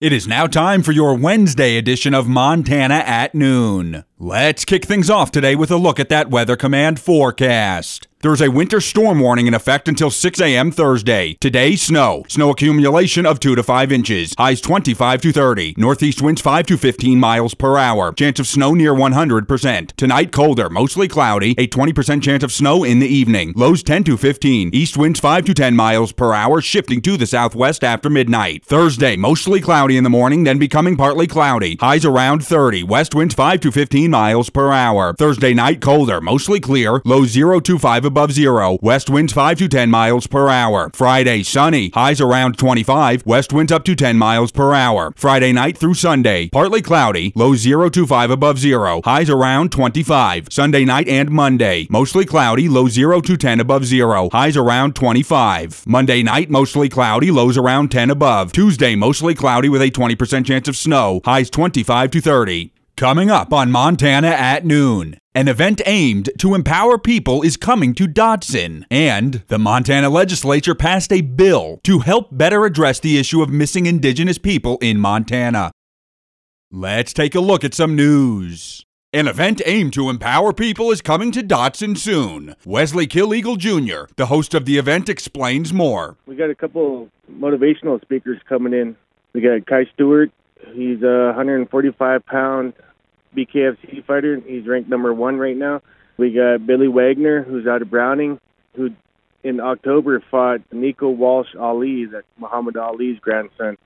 It is now time for your Wednesday edition of Montana at Noon. Let's kick things off today with a look at that Weather Command forecast. There's a winter storm warning in effect until 6 a.m. Thursday. Today, snow. Snow accumulation of 2 to 5 inches. Highs 25 to 30. Northeast winds 5 to 15 miles per hour. Chance of snow near 100%. Tonight, colder, mostly cloudy. A 20% chance of snow in the evening. Lows 10 to 15. East winds 5 to 10 miles per hour, shifting to the southwest after midnight. Thursday, mostly cloudy in the morning, then becoming partly cloudy. Highs around 30. West winds 5 to 15 miles per hour. Thursday night, colder, mostly clear. Low 0 to 5 above zero. West winds 5 to 10 miles per hour. Friday, sunny. Highs around 25. West winds up to 10 miles per hour. Friday night through Sunday, partly cloudy. Low 0 to 5 above zero. Highs around 25. Sunday night and Monday, mostly cloudy. Low 0 to 10 above zero. Highs around 25. Monday night, mostly cloudy. Lows around 10 above. Tuesday, mostly cloudy with a 20% chance of snow. Highs 25 to 30. Coming up on Montana at noon. An event aimed to empower people is coming to Dodson. And the Montana legislature passed a bill to help better address the issue of missing indigenous people in Montana. Let's take a look at some news. An event aimed to empower people is coming to Dodson soon. Wesley Killeagle Jr., the host of the event, explains more. We got a couple motivational speakers coming in. We got Kai Stewart. He's a 145 pound BKFC fighter. He's ranked number one right now. We got Billy Wagner, who's out of Browning, who in October fought Nico Walsh Ali, that Muhammad Ali's grandson.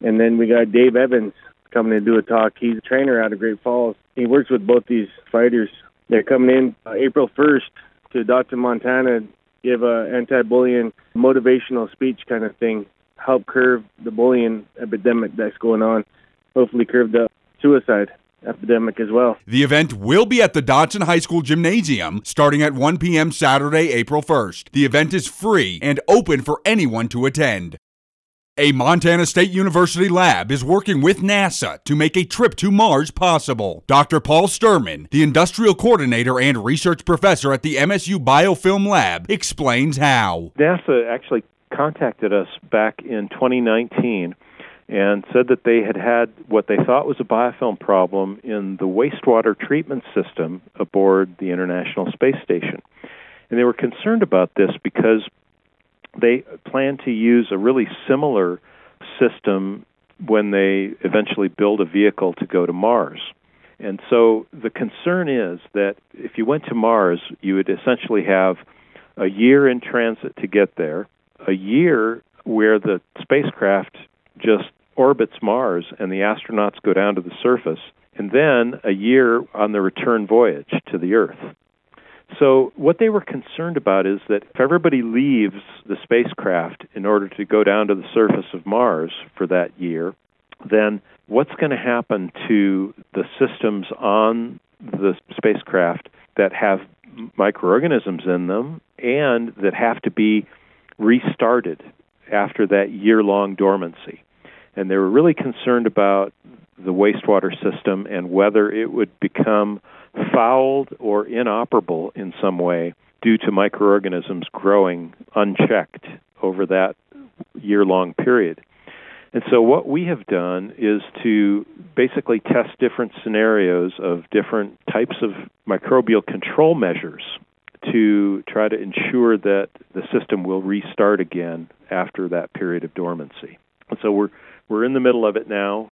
And then we got Dave Evans coming to do a talk. He's a trainer out of Great Falls. He works with both these fighters. They're coming in uh, April 1st to Dodson, Montana, give a anti-bullying motivational speech kind of thing, help curb the bullying epidemic that's going on, hopefully curb the suicide epidemic as well. The event will be at the Dodson High School Gymnasium starting at 1 p.m. Saturday, April 1st. The event is free and open for anyone to attend. A Montana State University lab is working with NASA to make a trip to Mars possible. Dr. Paul Sturman, the industrial coordinator and research professor at the MSU Biofilm Lab, explains how. NASA actually contacted us back in 2019 and said that they had had what they thought was a biofilm problem in the wastewater treatment system aboard the International Space Station. And they were concerned about this because they plan to use a really similar system when they eventually build a vehicle to go to Mars. And so the concern is that if you went to Mars, you would essentially have a year in transit to get there, a year where the spacecraft just orbits Mars and the astronauts go down to the surface, and then a year on the return voyage to the Earth. So, what they were concerned about is that if everybody leaves the spacecraft in order to go down to the surface of Mars for that year, then what's going to happen to the systems on the spacecraft that have microorganisms in them and that have to be restarted after that year long dormancy? And they were really concerned about the wastewater system and whether it would become fouled or inoperable in some way due to microorganisms growing unchecked over that year long period. And so, what we have done is to basically test different scenarios of different types of microbial control measures to try to ensure that the system will restart again after that period of dormancy. And so, we're, we're in the middle of it now.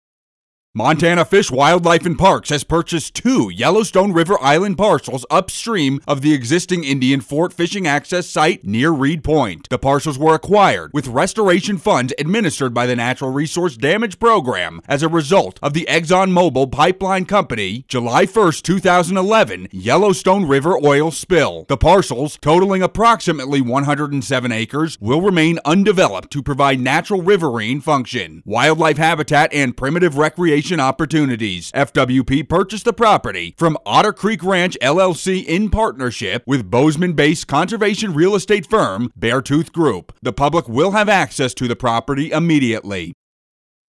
Montana Fish, Wildlife, and Parks has purchased two Yellowstone River Island parcels upstream of the existing Indian Fort fishing access site near Reed Point. The parcels were acquired with restoration funds administered by the Natural Resource Damage Program as a result of the ExxonMobil Pipeline Company July 1, 2011 Yellowstone River oil spill. The parcels, totaling approximately 107 acres, will remain undeveloped to provide natural riverine function, wildlife habitat, and primitive recreation opportunities. FWP purchased the property from Otter Creek Ranch LLC in partnership with Bozeman based conservation real estate firm Beartooth Group. The public will have access to the property immediately.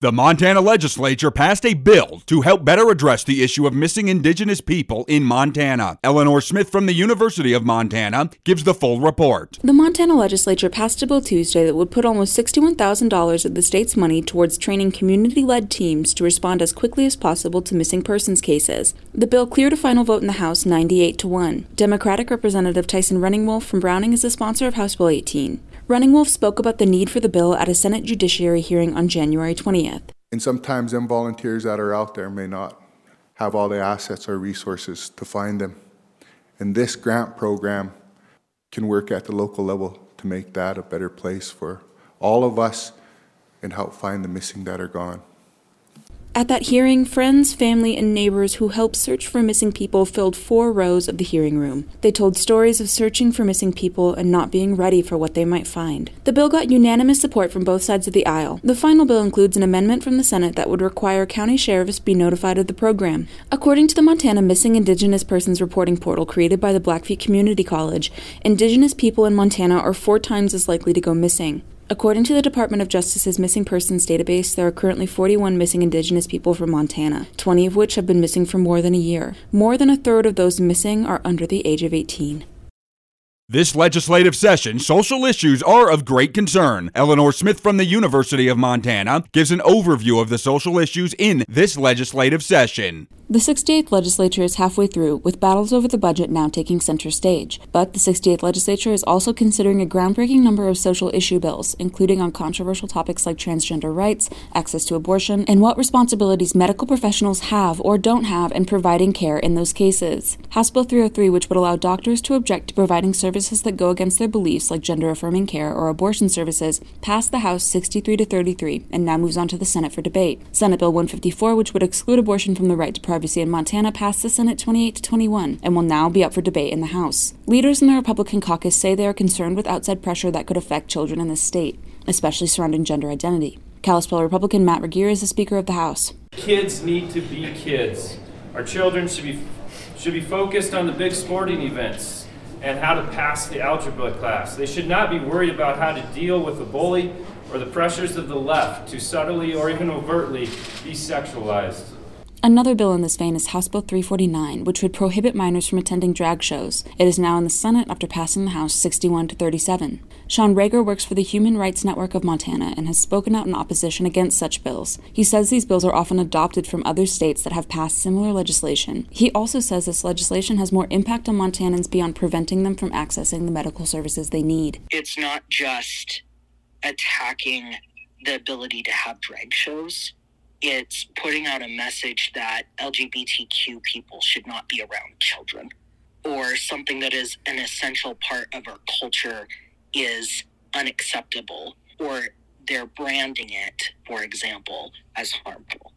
The Montana legislature passed a bill to help better address the issue of missing indigenous people in Montana. Eleanor Smith from the University of Montana gives the full report. The Montana legislature passed a bill Tuesday that would put almost $61,000 of the state's money towards training community led teams to respond as quickly as possible to missing persons cases. The bill cleared a final vote in the House 98 to 1. Democratic Representative Tyson Runningwolf from Browning is the sponsor of House Bill 18. Runningwolf spoke about the need for the bill at a Senate Judiciary hearing on January 20th. And sometimes them volunteers that are out there may not have all the assets or resources to find them. And this grant program can work at the local level to make that a better place for all of us and help find the missing that are gone. At that hearing, friends, family, and neighbors who helped search for missing people filled four rows of the hearing room. They told stories of searching for missing people and not being ready for what they might find. The bill got unanimous support from both sides of the aisle. The final bill includes an amendment from the Senate that would require county sheriffs be notified of the program. According to the Montana Missing Indigenous Persons Reporting Portal created by the Blackfeet Community College, Indigenous people in Montana are four times as likely to go missing. According to the Department of Justice's Missing Persons database, there are currently 41 missing Indigenous people from Montana, 20 of which have been missing for more than a year. More than a third of those missing are under the age of 18. This legislative session, social issues are of great concern. Eleanor Smith from the University of Montana gives an overview of the social issues in this legislative session. The 68th legislature is halfway through, with battles over the budget now taking center stage. But the 68th legislature is also considering a groundbreaking number of social issue bills, including on controversial topics like transgender rights, access to abortion, and what responsibilities medical professionals have or don't have in providing care in those cases. House Bill 303, which would allow doctors to object to providing services that go against their beliefs, like gender affirming care or abortion services, passed the House 63 to 33 and now moves on to the Senate for debate. Senate Bill 154, which would exclude abortion from the right to privacy in Montana passed the Senate 28 to 21 and will now be up for debate in the House. Leaders in the Republican caucus say they are concerned with outside pressure that could affect children in the state, especially surrounding gender identity. Kalispell Republican Matt Regier is the Speaker of the House. Kids need to be kids. Our children should be should be focused on the big sporting events and how to pass the algebra class. They should not be worried about how to deal with a bully or the pressures of the left to subtly or even overtly be sexualized. Another bill in this vein is House Bill 349, which would prohibit minors from attending drag shows. It is now in the Senate after passing the House 61 to 37. Shawn Reagor works for the Human Rights Network of Montana and has spoken out in opposition against such bills. He says these bills are often adopted from other states that have passed similar legislation. He also says this legislation has more impact on Montanans beyond preventing them from accessing the medical services they need. It's not just attacking the ability to have drag shows it's putting out a message that LGBTQ people should not be around children, or something that is an essential part of our culture is unacceptable, or they're branding it, for example, as harmful.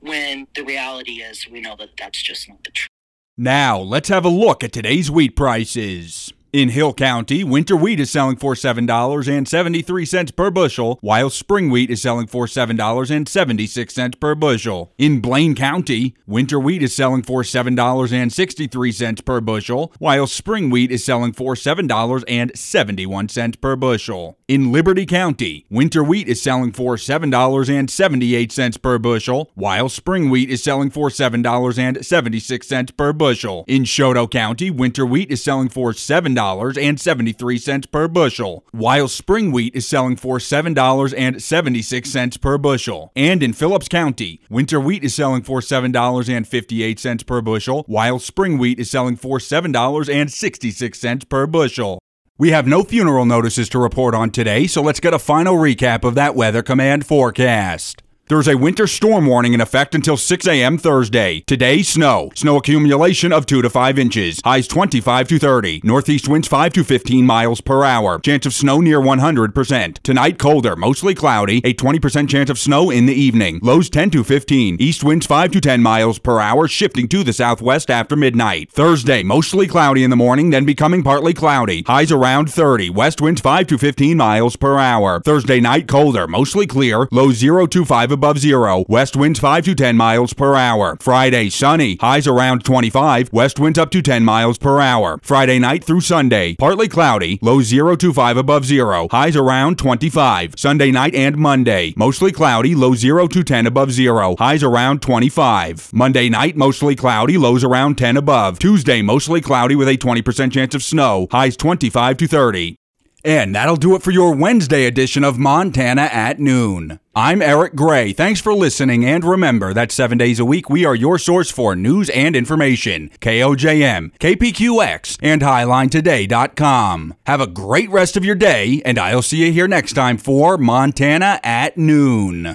When the reality is, we know that that's just not the truth. Now, let's have a look at today's wheat prices. In Hill County, winter wheat is selling for $7.73 per bushel, while spring wheat is selling for $7.76 per bushel. In Blaine County, winter wheat is selling for $7.63 per bushel, while spring wheat is selling for $7.71 per bushel. In Liberty County, winter wheat is selling for $7.78 per bushel, while spring wheat is selling for $7.76 per bushel. In Chouteau County, winter wheat is selling for $7 $7.73 per bushel, while spring wheat is selling for $7.76 per bushel. And in Phillips County, winter wheat is selling for $7.58 per bushel, while spring wheat is selling for $7.66 per bushel. We have no funeral notices to report on today, so let's get a final recap of that Weather Command forecast. There's a winter storm warning in effect until 6 a.m. Thursday. Today, snow. Snow accumulation of 2 to 5 inches. Highs 25 to 30. Northeast winds 5 to 15 miles per hour. Chance of snow near 100%. Tonight, colder, mostly cloudy. A 20% chance of snow in the evening. Lows 10 to 15. East winds 5 to 10 miles per hour, shifting to the southwest after midnight. Thursday, mostly cloudy in the morning, then becoming partly cloudy. Highs around 30. West winds 5 to 15 miles per hour. Thursday night, colder, mostly clear. Lows 0 to 5 above zero. West winds 5 to 10 miles per hour. Friday, sunny. Highs around 25. West winds up to 10 miles per hour. Friday night through Sunday, partly cloudy. Low 0 to 5 above zero. Highs around 25. Sunday night and Monday, mostly cloudy. Low 0 to 10 above zero. Highs around 25. Monday night, mostly cloudy. Lows around 10 above. Tuesday, mostly cloudy with a 20% chance of snow. Highs 25 to 30. And that'll do it for your Wednesday edition of Montana at Noon. I'm Eric Gray. Thanks for listening, and remember that seven days a week we are your source for news and information. KOJM, KPQX, and HighlineToday.com. Have a great rest of your day, and I'll see you here next time for Montana at Noon.